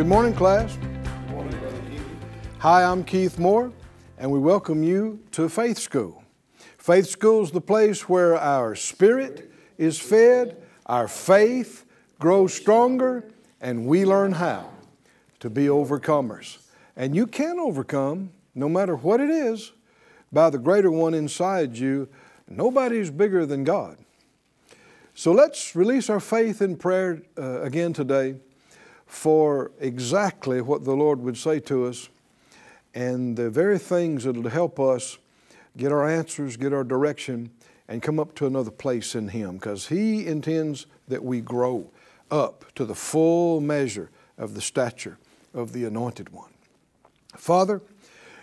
Good morning, class. Hi, I'm Keith Moore, and we welcome you to Faith School. Faith School is the place where our spirit is fed, our faith grows stronger, and we learn how to be overcomers. And you can overcome, no matter what it is, by the greater one inside you. Nobody's bigger than God. So let's release our faith in prayer uh, again today for exactly what the Lord would say to us and the very things that will help us get our answers, get our direction, and come up to another place in Him because He intends that we grow up to the full measure of the stature of the Anointed One. Father,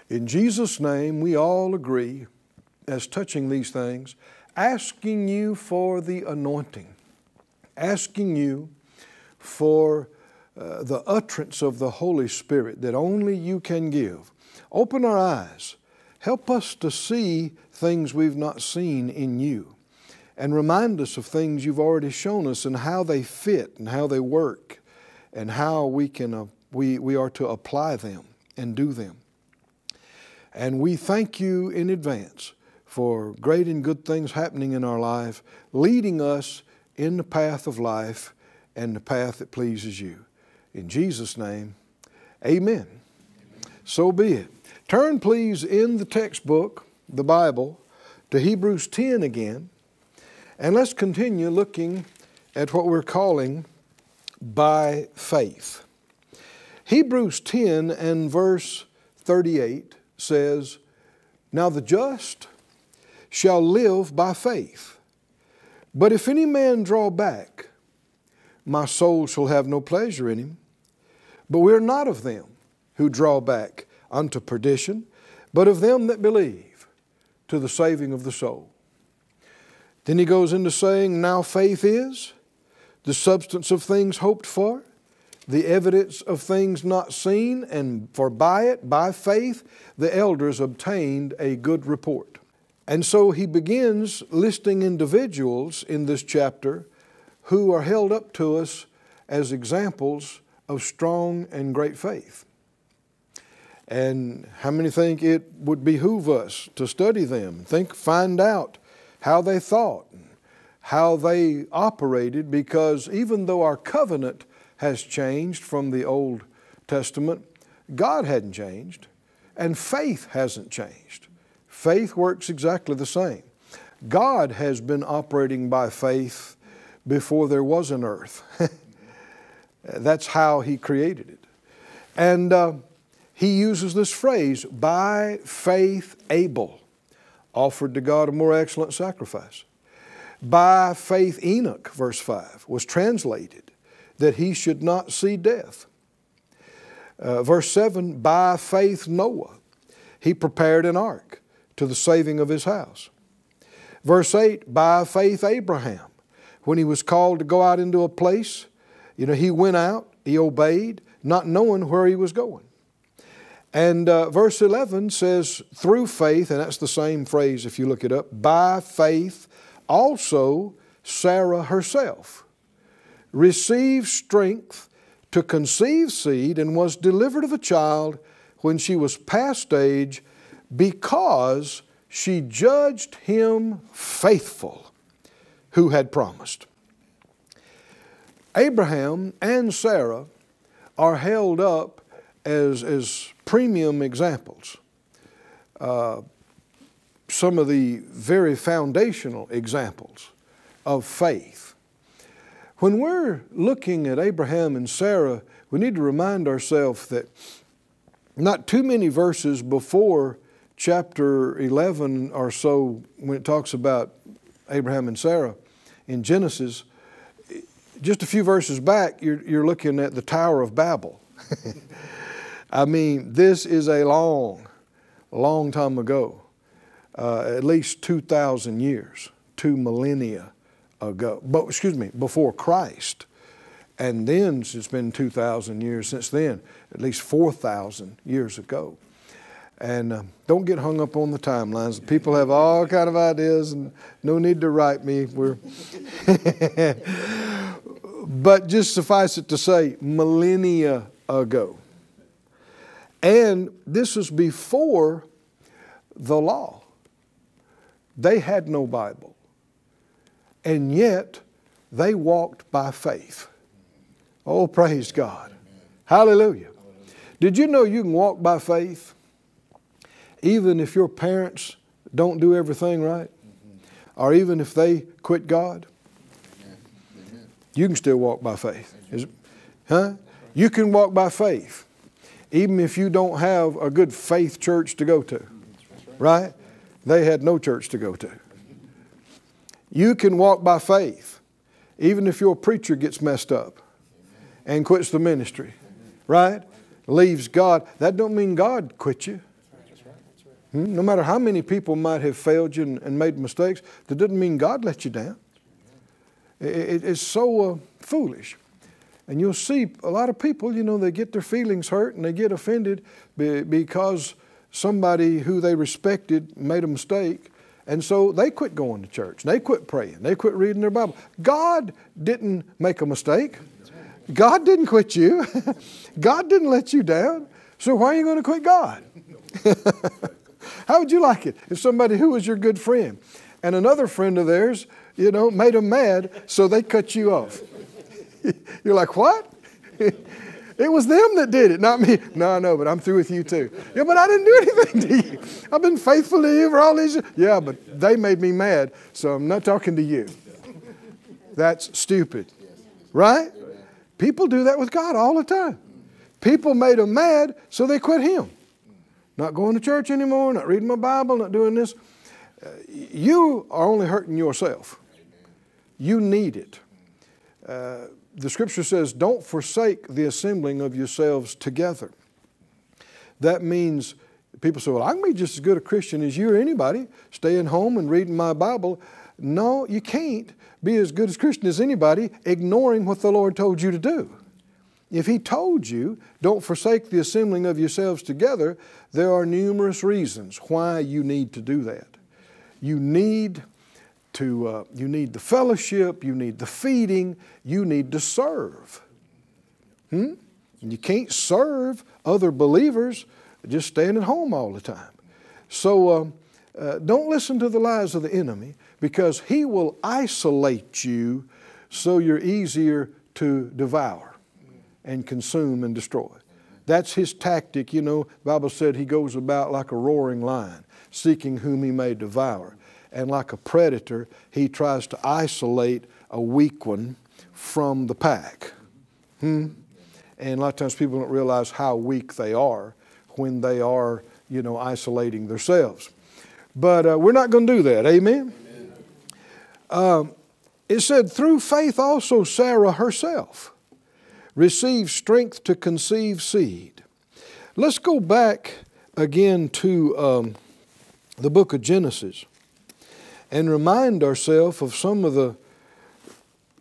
in Jesus' name, we all agree as touching these things, asking you for the anointing, asking you for uh, the utterance of the Holy Spirit that only you can give. Open our eyes. Help us to see things we've not seen in you. And remind us of things you've already shown us and how they fit and how they work and how we, can, uh, we, we are to apply them and do them. And we thank you in advance for great and good things happening in our life, leading us in the path of life and the path that pleases you. In Jesus' name, amen. So be it. Turn, please, in the textbook, the Bible, to Hebrews 10 again, and let's continue looking at what we're calling by faith. Hebrews 10 and verse 38 says, Now the just shall live by faith. But if any man draw back, my soul shall have no pleasure in him. But we are not of them who draw back unto perdition, but of them that believe to the saving of the soul. Then he goes into saying, Now faith is the substance of things hoped for, the evidence of things not seen, and for by it, by faith, the elders obtained a good report. And so he begins listing individuals in this chapter who are held up to us as examples of strong and great faith. And how many think it would behoove us to study them, think, find out how they thought, how they operated, because even though our covenant has changed from the Old Testament, God hadn't changed, and faith hasn't changed. Faith works exactly the same. God has been operating by faith before there was an earth. That's how He created it. And uh, he uses this phrase, by faith Abel offered to God a more excellent sacrifice. By faith Enoch, verse 5, was translated that he should not see death. Uh, verse 7, by faith Noah, he prepared an ark to the saving of his house. Verse 8, by faith Abraham, when he was called to go out into a place, you know, he went out, he obeyed, not knowing where he was going. And uh, verse 11 says, through faith, and that's the same phrase if you look it up, by faith also Sarah herself received strength to conceive seed and was delivered of a child when she was past age because she judged him faithful who had promised. Abraham and Sarah are held up as, as premium examples. Uh, some of the very foundational examples of faith. When we're looking at Abraham and Sarah, we need to remind ourselves that not too many verses before chapter 11 or so, when it talks about Abraham and Sarah in Genesis, just a few verses back, you're, you're looking at the Tower of Babel. I mean, this is a long, long time ago, uh, at least 2,000 years, two millennia ago, but, excuse me, before Christ. And then it's been 2,000 years since then, at least 4,000 years ago. And uh, don't get hung up on the timelines. People have all kind of ideas, and no need to write me. We're but just suffice it to say, millennia ago. And this was before the law. They had no Bible. And yet, they walked by faith. Oh, praise God. Hallelujah. Did you know you can walk by faith even if your parents don't do everything right? Or even if they quit God? You can still walk by faith. Huh? You can walk by faith even if you don't have a good faith church to go to. Right? They had no church to go to. You can walk by faith even if your preacher gets messed up and quits the ministry. Right? Leaves God. That don't mean God quit you. Hmm? No matter how many people might have failed you and, and made mistakes, that doesn't mean God let you down. It, it, it's so uh, foolish. And you'll see a lot of people, you know, they get their feelings hurt and they get offended because somebody who they respected made a mistake. And so they quit going to church. They quit praying. They quit reading their Bible. God didn't make a mistake. God didn't quit you. God didn't let you down. So why are you going to quit God? How would you like it if somebody who was your good friend and another friend of theirs, you know, made them mad so they cut you off? You're like, what? It was them that did it, not me. No, I know, but I'm through with you too. Yeah, but I didn't do anything to you. I've been faithful to you for all these years. Yeah, but they made me mad, so I'm not talking to you. That's stupid. Right? People do that with God all the time. People made them mad, so they quit Him. Not going to church anymore, not reading my Bible, not doing this. Uh, you are only hurting yourself. You need it. Uh, the scripture says, don't forsake the assembling of yourselves together. That means people say, well, I can be just as good a Christian as you or anybody, staying home and reading my Bible. No, you can't be as good a Christian as anybody ignoring what the Lord told you to do. If He told you, don't forsake the assembling of yourselves together, there are numerous reasons why you need to do that. You need to, uh, you need the fellowship, you need the feeding, you need to serve. Hmm? You can't serve other believers just staying at home all the time. So uh, uh, don't listen to the lies of the enemy because he will isolate you so you're easier to devour and consume and destroy. That's his tactic. You know, the Bible said he goes about like a roaring lion, seeking whom he may devour and like a predator, he tries to isolate a weak one from the pack. Hmm? And a lot of times people don't realize how weak they are when they are, you know, isolating themselves. But uh, we're not going to do that. Amen? Amen. Um, it said, through faith also Sarah herself received strength to conceive seed. Let's go back again to um, the book of Genesis and remind ourselves of some of the,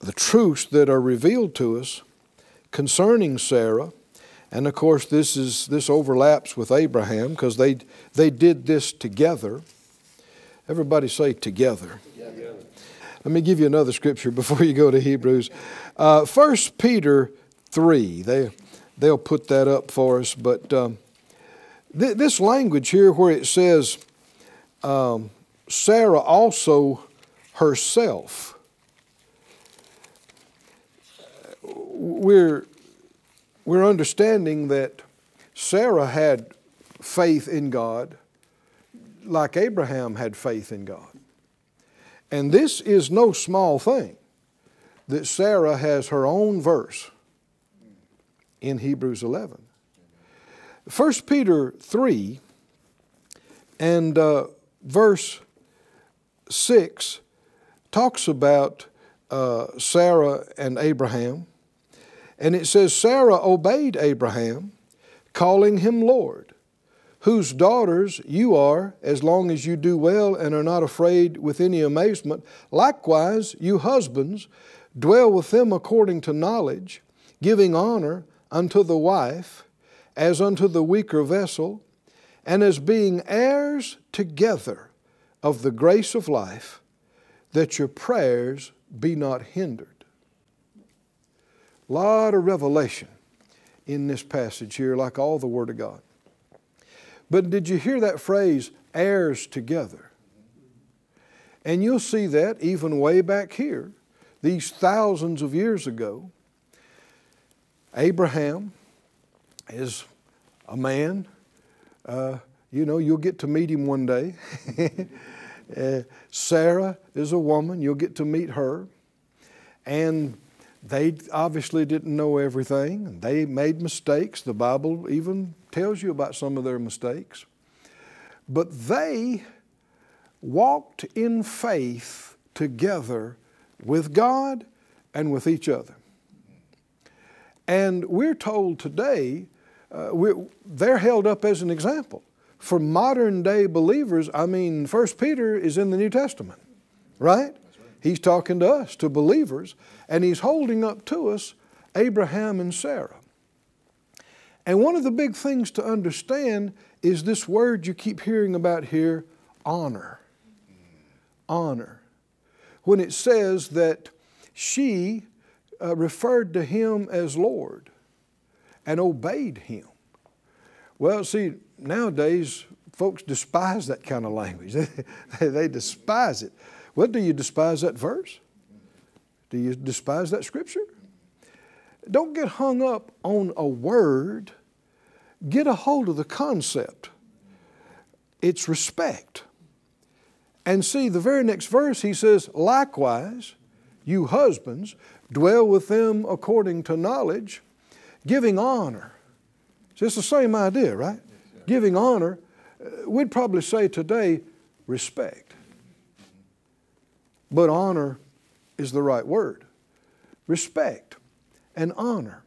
the truths that are revealed to us concerning Sarah. And of course, this, is, this overlaps with Abraham because they, they did this together. Everybody say together. together. Let me give you another scripture before you go to Hebrews. Uh, 1 Peter 3, they, they'll put that up for us. But um, th- this language here where it says, um, Sarah also herself. We're, we're understanding that Sarah had faith in God like Abraham had faith in God. And this is no small thing that Sarah has her own verse in Hebrews 11. 1 Peter 3 and uh, verse 6 talks about uh, Sarah and Abraham. And it says, Sarah obeyed Abraham, calling him Lord, whose daughters you are, as long as you do well and are not afraid with any amazement. Likewise, you husbands, dwell with them according to knowledge, giving honor unto the wife as unto the weaker vessel, and as being heirs together of the grace of life, that your prayers be not hindered. A lot of revelation in this passage here, like all the Word of God. But did you hear that phrase, heirs together? And you'll see that even way back here, these thousands of years ago. Abraham is a man. Uh, you know, you'll get to meet him one day. uh, Sarah is a woman. You'll get to meet her. And they obviously didn't know everything. They made mistakes. The Bible even tells you about some of their mistakes. But they walked in faith together with God and with each other. And we're told today, uh, they're held up as an example. For modern day believers, I mean, First Peter is in the New Testament, right? He's talking to us, to believers, and he's holding up to us Abraham and Sarah. And one of the big things to understand is this word you keep hearing about here honor. Honor. When it says that she uh, referred to him as Lord and obeyed him. Well, see, nowadays folks despise that kind of language. they, they despise it. Well, do you despise that verse? Do you despise that scripture? Don't get hung up on a word. Get a hold of the concept. It's respect. And see, the very next verse, he says, Likewise, you husbands, dwell with them according to knowledge, giving honor. It's the same idea, right? Yes, giving honor. Uh, we'd probably say today, respect. But honor is the right word. Respect and honor.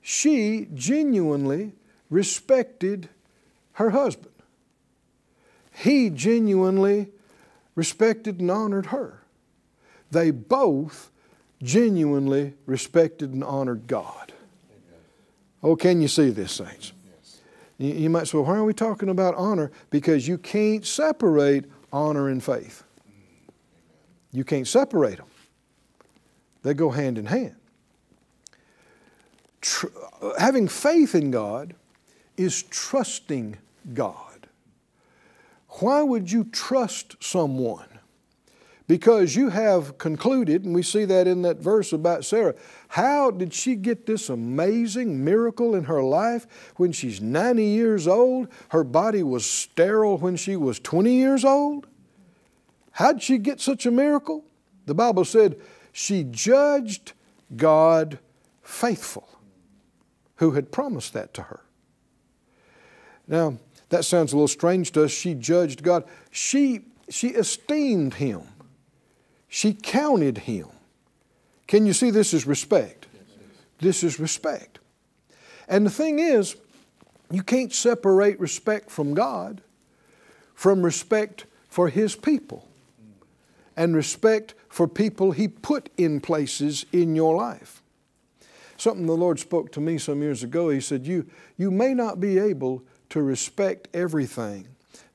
She genuinely respected her husband. He genuinely respected and honored her. They both genuinely respected and honored God. Oh, can you see this, saints? You might say, well, why are we talking about honor? Because you can't separate honor and faith. You can't separate them, they go hand in hand. Tr- having faith in God is trusting God. Why would you trust someone? Because you have concluded, and we see that in that verse about Sarah, how did she get this amazing miracle in her life when she's 90 years old? Her body was sterile when she was 20 years old? How'd she get such a miracle? The Bible said she judged God faithful, who had promised that to her. Now, that sounds a little strange to us. She judged God. She, she esteemed Him, she counted Him. Can you see this is respect? This is respect. And the thing is, you can't separate respect from God from respect for His people and respect for people He put in places in your life. Something the Lord spoke to me some years ago. He said, You, you may not be able to respect everything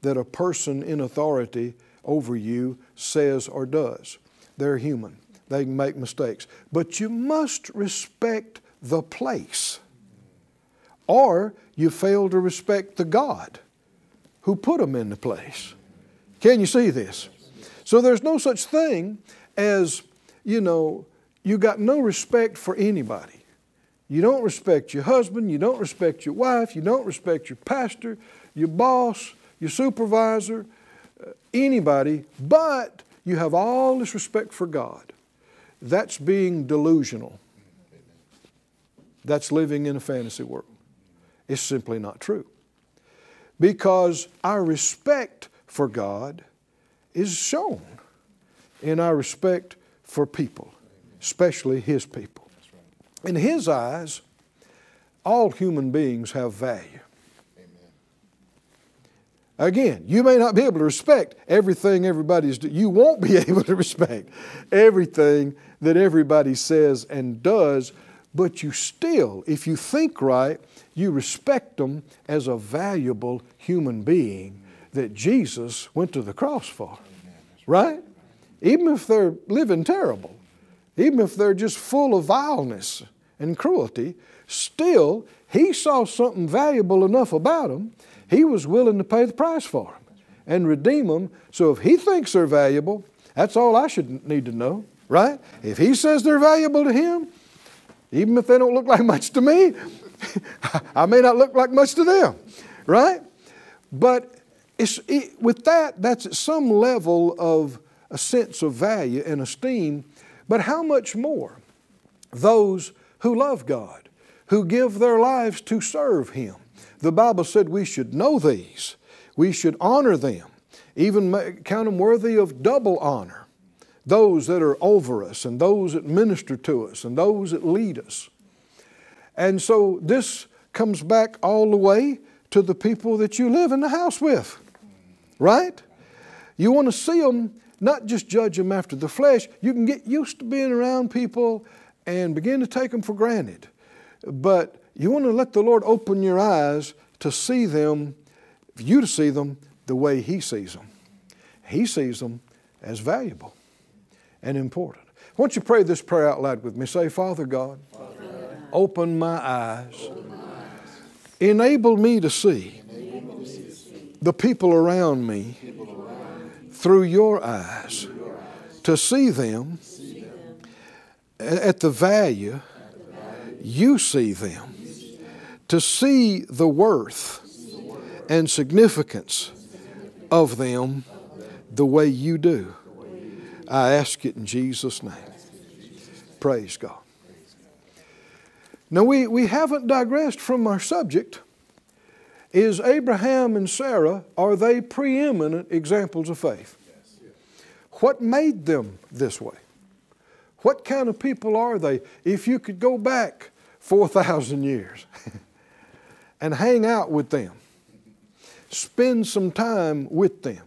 that a person in authority over you says or does. They're human, they can make mistakes. But you must respect the place, or you fail to respect the God who put them in the place. Can you see this? So there's no such thing as, you know, you got no respect for anybody. You don't respect your husband, you don't respect your wife, you don't respect your pastor, your boss, your supervisor, uh, anybody, but you have all this respect for God. That's being delusional. That's living in a fantasy world. It's simply not true. Because our respect for God is shown in our respect for people, especially His people. In His eyes, all human beings have value. Again, you may not be able to respect everything everybody's doing. You won't be able to respect everything that everybody says and does, but you still, if you think right, you respect them as a valuable human being that Jesus went to the cross for. Right? Even if they're living terrible, even if they're just full of vileness and cruelty, still, he saw something valuable enough about them, he was willing to pay the price for them and redeem them. So if he thinks they're valuable, that's all I should need to know, right? If he says they're valuable to him, even if they don't look like much to me, I may not look like much to them, right? But it, with that, that's at some level of a sense of value and esteem. But how much more those who love God, who give their lives to serve Him? The Bible said we should know these, we should honor them, even count them worthy of double honor. Those that are over us, and those that minister to us, and those that lead us. And so this comes back all the way to the people that you live in the house with, right? You want to see them, not just judge them after the flesh. You can get used to being around people and begin to take them for granted. But you want to let the Lord open your eyes to see them, for you to see them the way He sees them. He sees them as valuable and important. Why don't you pray this prayer out loud with me? Say, Father God, Father God open my eyes Enable me to see the people around me through your eyes, to see them at the value you see them, to see the worth and significance of them the way you do. I ask it in Jesus' name. Praise God. Now, we, we haven't digressed from our subject. Is Abraham and Sarah, are they preeminent examples of faith? What made them this way? What kind of people are they? If you could go back 4,000 years and hang out with them, spend some time with them,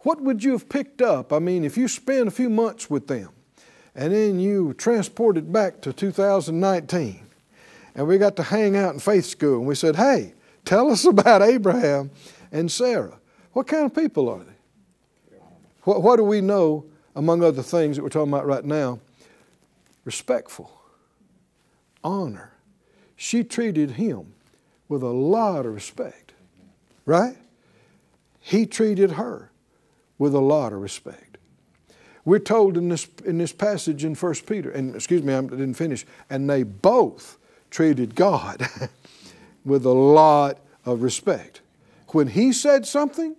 what would you have picked up? I mean, if you spend a few months with them, and then you transported back to 2019. And we got to hang out in faith school, and we said, Hey, tell us about Abraham and Sarah. What kind of people are they? What, what do we know, among other things that we're talking about right now? Respectful, honor. She treated him with a lot of respect, right? He treated her with a lot of respect. We're told in this, in this passage in 1 Peter, and excuse me, I didn't finish, and they both treated God with a lot of respect. When He said something,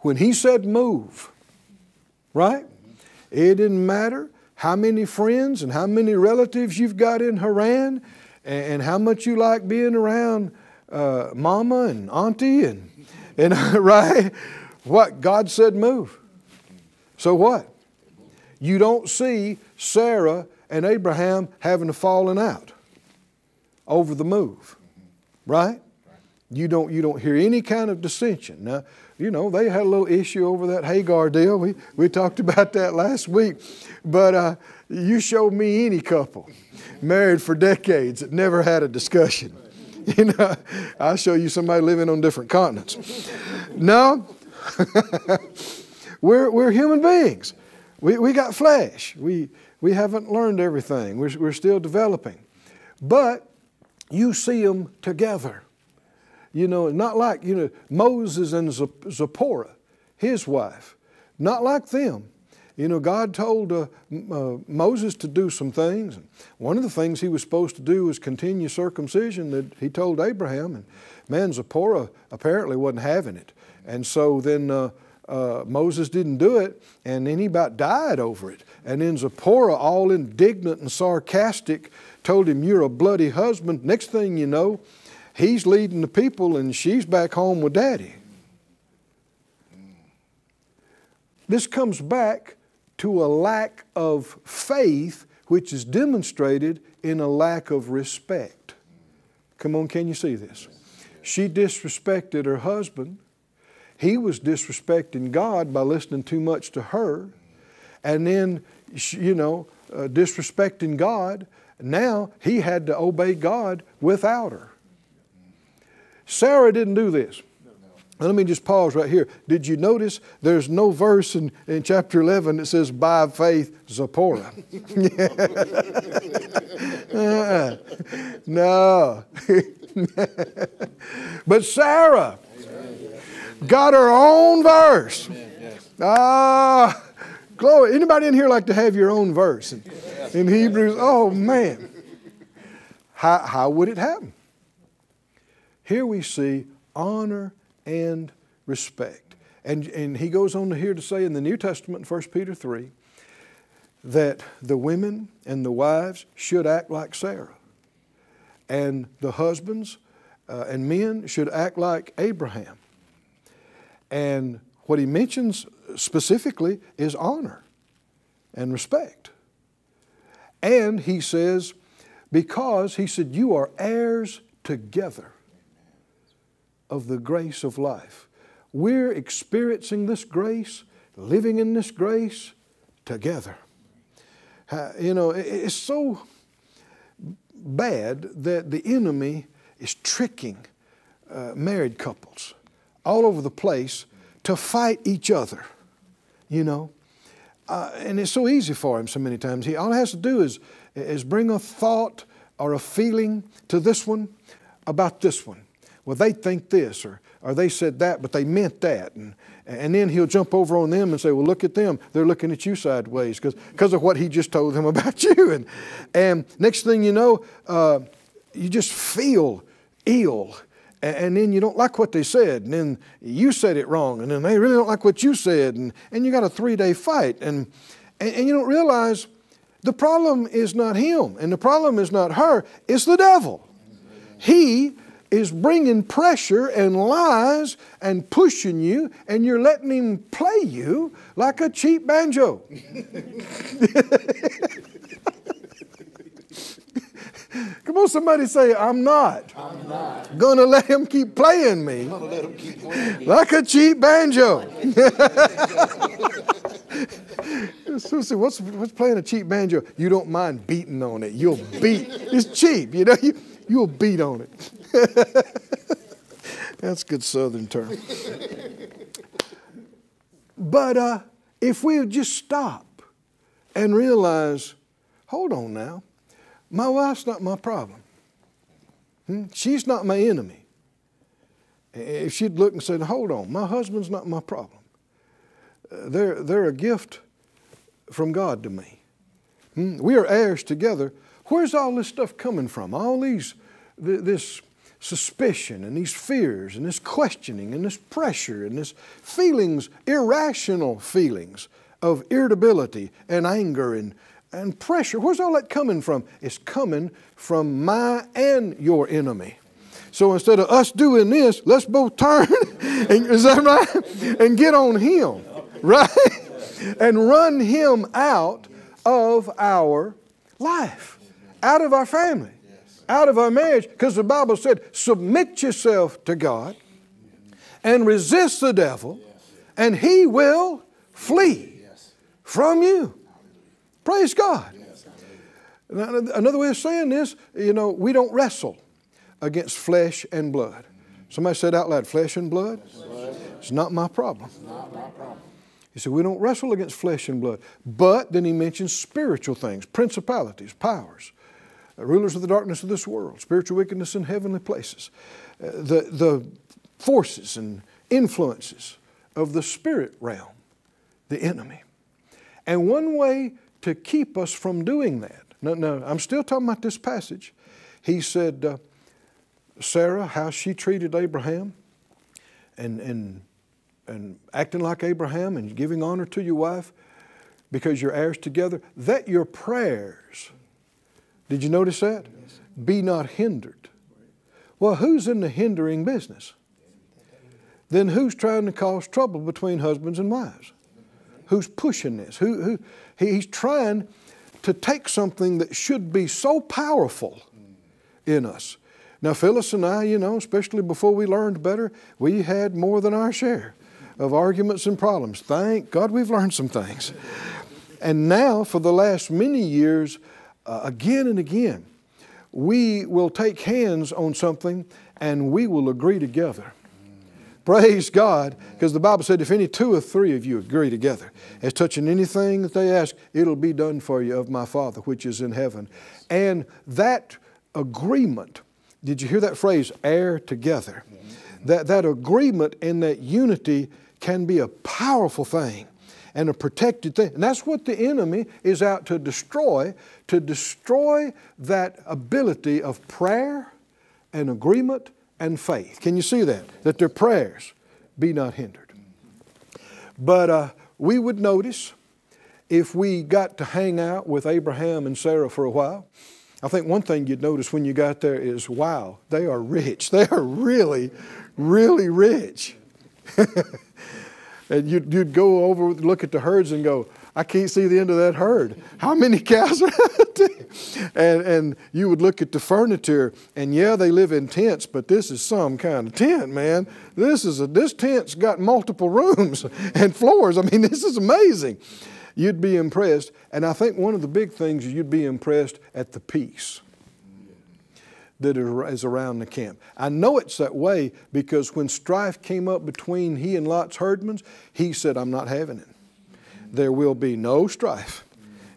when He said move, right? It didn't matter how many friends and how many relatives you've got in Haran and, how much you like being around uh, mama and auntie and, and right? What? God said move. So what? You don't see Sarah and Abraham having a falling out over the move, right? You don't, you don't hear any kind of dissension. Now, you know, they had a little issue over that Hagar deal. We, we talked about that last week. But uh, you show me any couple married for decades that never had a discussion. You know, I'll show you somebody living on different continents. No. We're, we're human beings. We, we got flesh. We, we haven't learned everything. We're, we're still developing. But you see them together. You know, not like, you know, Moses and Zipporah, his wife, not like them. You know, God told uh, uh, Moses to do some things. And one of the things he was supposed to do was continue circumcision that he told Abraham. And man, Zipporah apparently wasn't having it. And so then uh, uh, Moses didn't do it, and then he about died over it. And then Zipporah, all indignant and sarcastic, told him, You're a bloody husband. Next thing you know, he's leading the people, and she's back home with daddy. This comes back to a lack of faith, which is demonstrated in a lack of respect. Come on, can you see this? She disrespected her husband he was disrespecting God by listening too much to her, and then, you know, uh, disrespecting God. Now he had to obey God without her. Sarah didn't do this. Let me just pause right here. Did you notice there's no verse in, in chapter 11 that says, by faith, Zipporah? uh, no. but Sarah got her own verse. Ah, glory. Anybody in here like to have your own verse in, in Hebrews? Oh, man. How, how would it happen? Here we see honor and respect. And, and he goes on here to say in the New Testament, 1 Peter 3, that the women and the wives should act like Sarah. And the husbands uh, and men should act like Abraham. And what he mentions specifically is honor and respect. And he says, because he said, You are heirs together of the grace of life. We're experiencing this grace, living in this grace together. You know, it's so bad that the enemy is tricking uh, married couples all over the place to fight each other, you know. Uh, and it's so easy for him so many times. He, all he has to do is, is bring a thought or a feeling to this one about this one well, they think this or, or they said that, but they meant that. And, and then he'll jump over on them and say, well, look at them. They're looking at you sideways because of what he just told them about you. And, and next thing you know, uh, you just feel ill. And, then you don't like what they said. And then you said it wrong. And then they really don't like what you said. And, and you got a three day fight. And, and, and you don't realize the problem is not him and the problem is not her, it's the devil. He is bringing pressure and lies and pushing you, and you're letting him play you like a cheap banjo. Come on, somebody say, I'm not. I'm not. Gonna let him keep playing me keep playing like a cheap banjo. so, what's, what's playing a cheap banjo? You don't mind beating on it. You'll beat. It's cheap, you know. You, you'll beat on it. That's a good southern term. but uh, if we would just stop and realize, hold on now, my wife's not my problem. Hmm? She's not my enemy. If she'd look and said, hold on, my husband's not my problem. Uh, they're, they're a gift from God to me. Hmm? We are heirs together. Where's all this stuff coming from? All these, th- this suspicion and these fears and this questioning and this pressure and this feelings, irrational feelings of irritability and anger and, and pressure. Where's all that coming from? It's coming from my and your enemy. So instead of us doing this, let's both turn, and, is that right? And get on him, right? And run him out of our life, out of our family out of our marriage because the Bible said, submit yourself to God and resist the devil, and he will flee from you. Praise God. Now, another way of saying this, you know, we don't wrestle against flesh and blood. Somebody said out loud, flesh and blood? It's not my problem. He said, we don't wrestle against flesh and blood. But then he mentions spiritual things, principalities, powers rulers of the darkness of this world, spiritual wickedness in heavenly places, uh, the, the forces and influences of the spirit realm, the enemy. And one way to keep us from doing that, no, no, I'm still talking about this passage. He said, uh, Sarah, how she treated Abraham and, and, and acting like Abraham and giving honor to your wife because you're heirs together, that your prayers did you notice that? Be not hindered. Well, who's in the hindering business? Then who's trying to cause trouble between husbands and wives? Who's pushing this? Who, who, he's trying to take something that should be so powerful in us. Now, Phyllis and I, you know, especially before we learned better, we had more than our share of arguments and problems. Thank God we've learned some things. And now, for the last many years, uh, again and again, we will take hands on something and we will agree together Praise God, because the Bible said if any two or three of you agree together as touching anything that they ask, it'll be done for you of my Father which is in heaven. And that agreement, did you hear that phrase, heir together? That, that agreement and that unity can be a powerful thing and a protected thing. And that's what the enemy is out to destroy, to destroy that ability of prayer and agreement and faith. Can you see that? That their prayers be not hindered. But uh, we would notice if we got to hang out with Abraham and Sarah for a while. I think one thing you'd notice when you got there is wow, they are rich. They are really, really rich. and you'd, you'd go over, look at the herds and go, I can't see the end of that herd. How many cows are and, and you would look at the furniture, and yeah, they live in tents, but this is some kind of tent, man. This is a, this tent's got multiple rooms and floors. I mean, this is amazing. You'd be impressed, and I think one of the big things is you'd be impressed at the peace that is around the camp. I know it's that way because when strife came up between he and Lot's herdmen, he said, I'm not having it. There will be no strife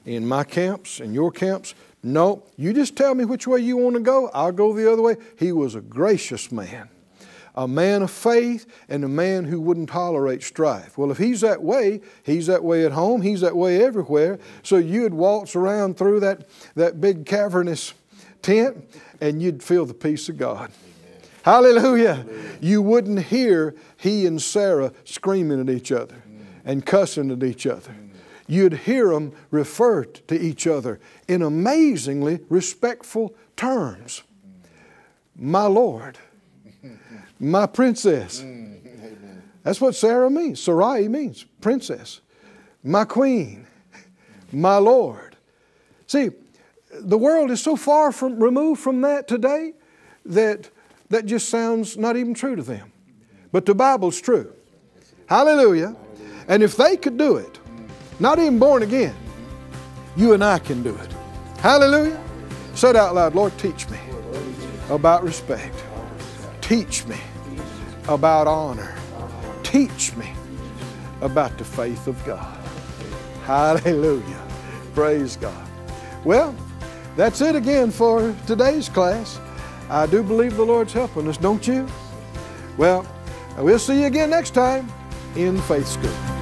in my camps, in your camps. No, you just tell me which way you want to go, I'll go the other way. He was a gracious man, a man of faith, and a man who wouldn't tolerate strife. Well, if he's that way, he's that way at home, he's that way everywhere. So you'd waltz around through that, that big cavernous tent and you'd feel the peace of God. Hallelujah. Hallelujah. You wouldn't hear he and Sarah screaming at each other mm. and cussing at each other. Mm. You'd hear them refer to each other in amazingly respectful terms. Mm. My Lord, my princess. That's what Sarah means. Sarai means princess. My queen, my Lord. See, the world is so far from removed from that today that that just sounds not even true to them. But the Bible's true. Hallelujah. And if they could do it, not even born again, you and I can do it. Hallelujah. Said out loud, Lord, teach me about respect. Teach me about honor. Teach me about the faith of God. Hallelujah. Praise God. Well, that's it again for today's class. I do believe the Lord's helping us, don't you? Well, we'll see you again next time in Faith School.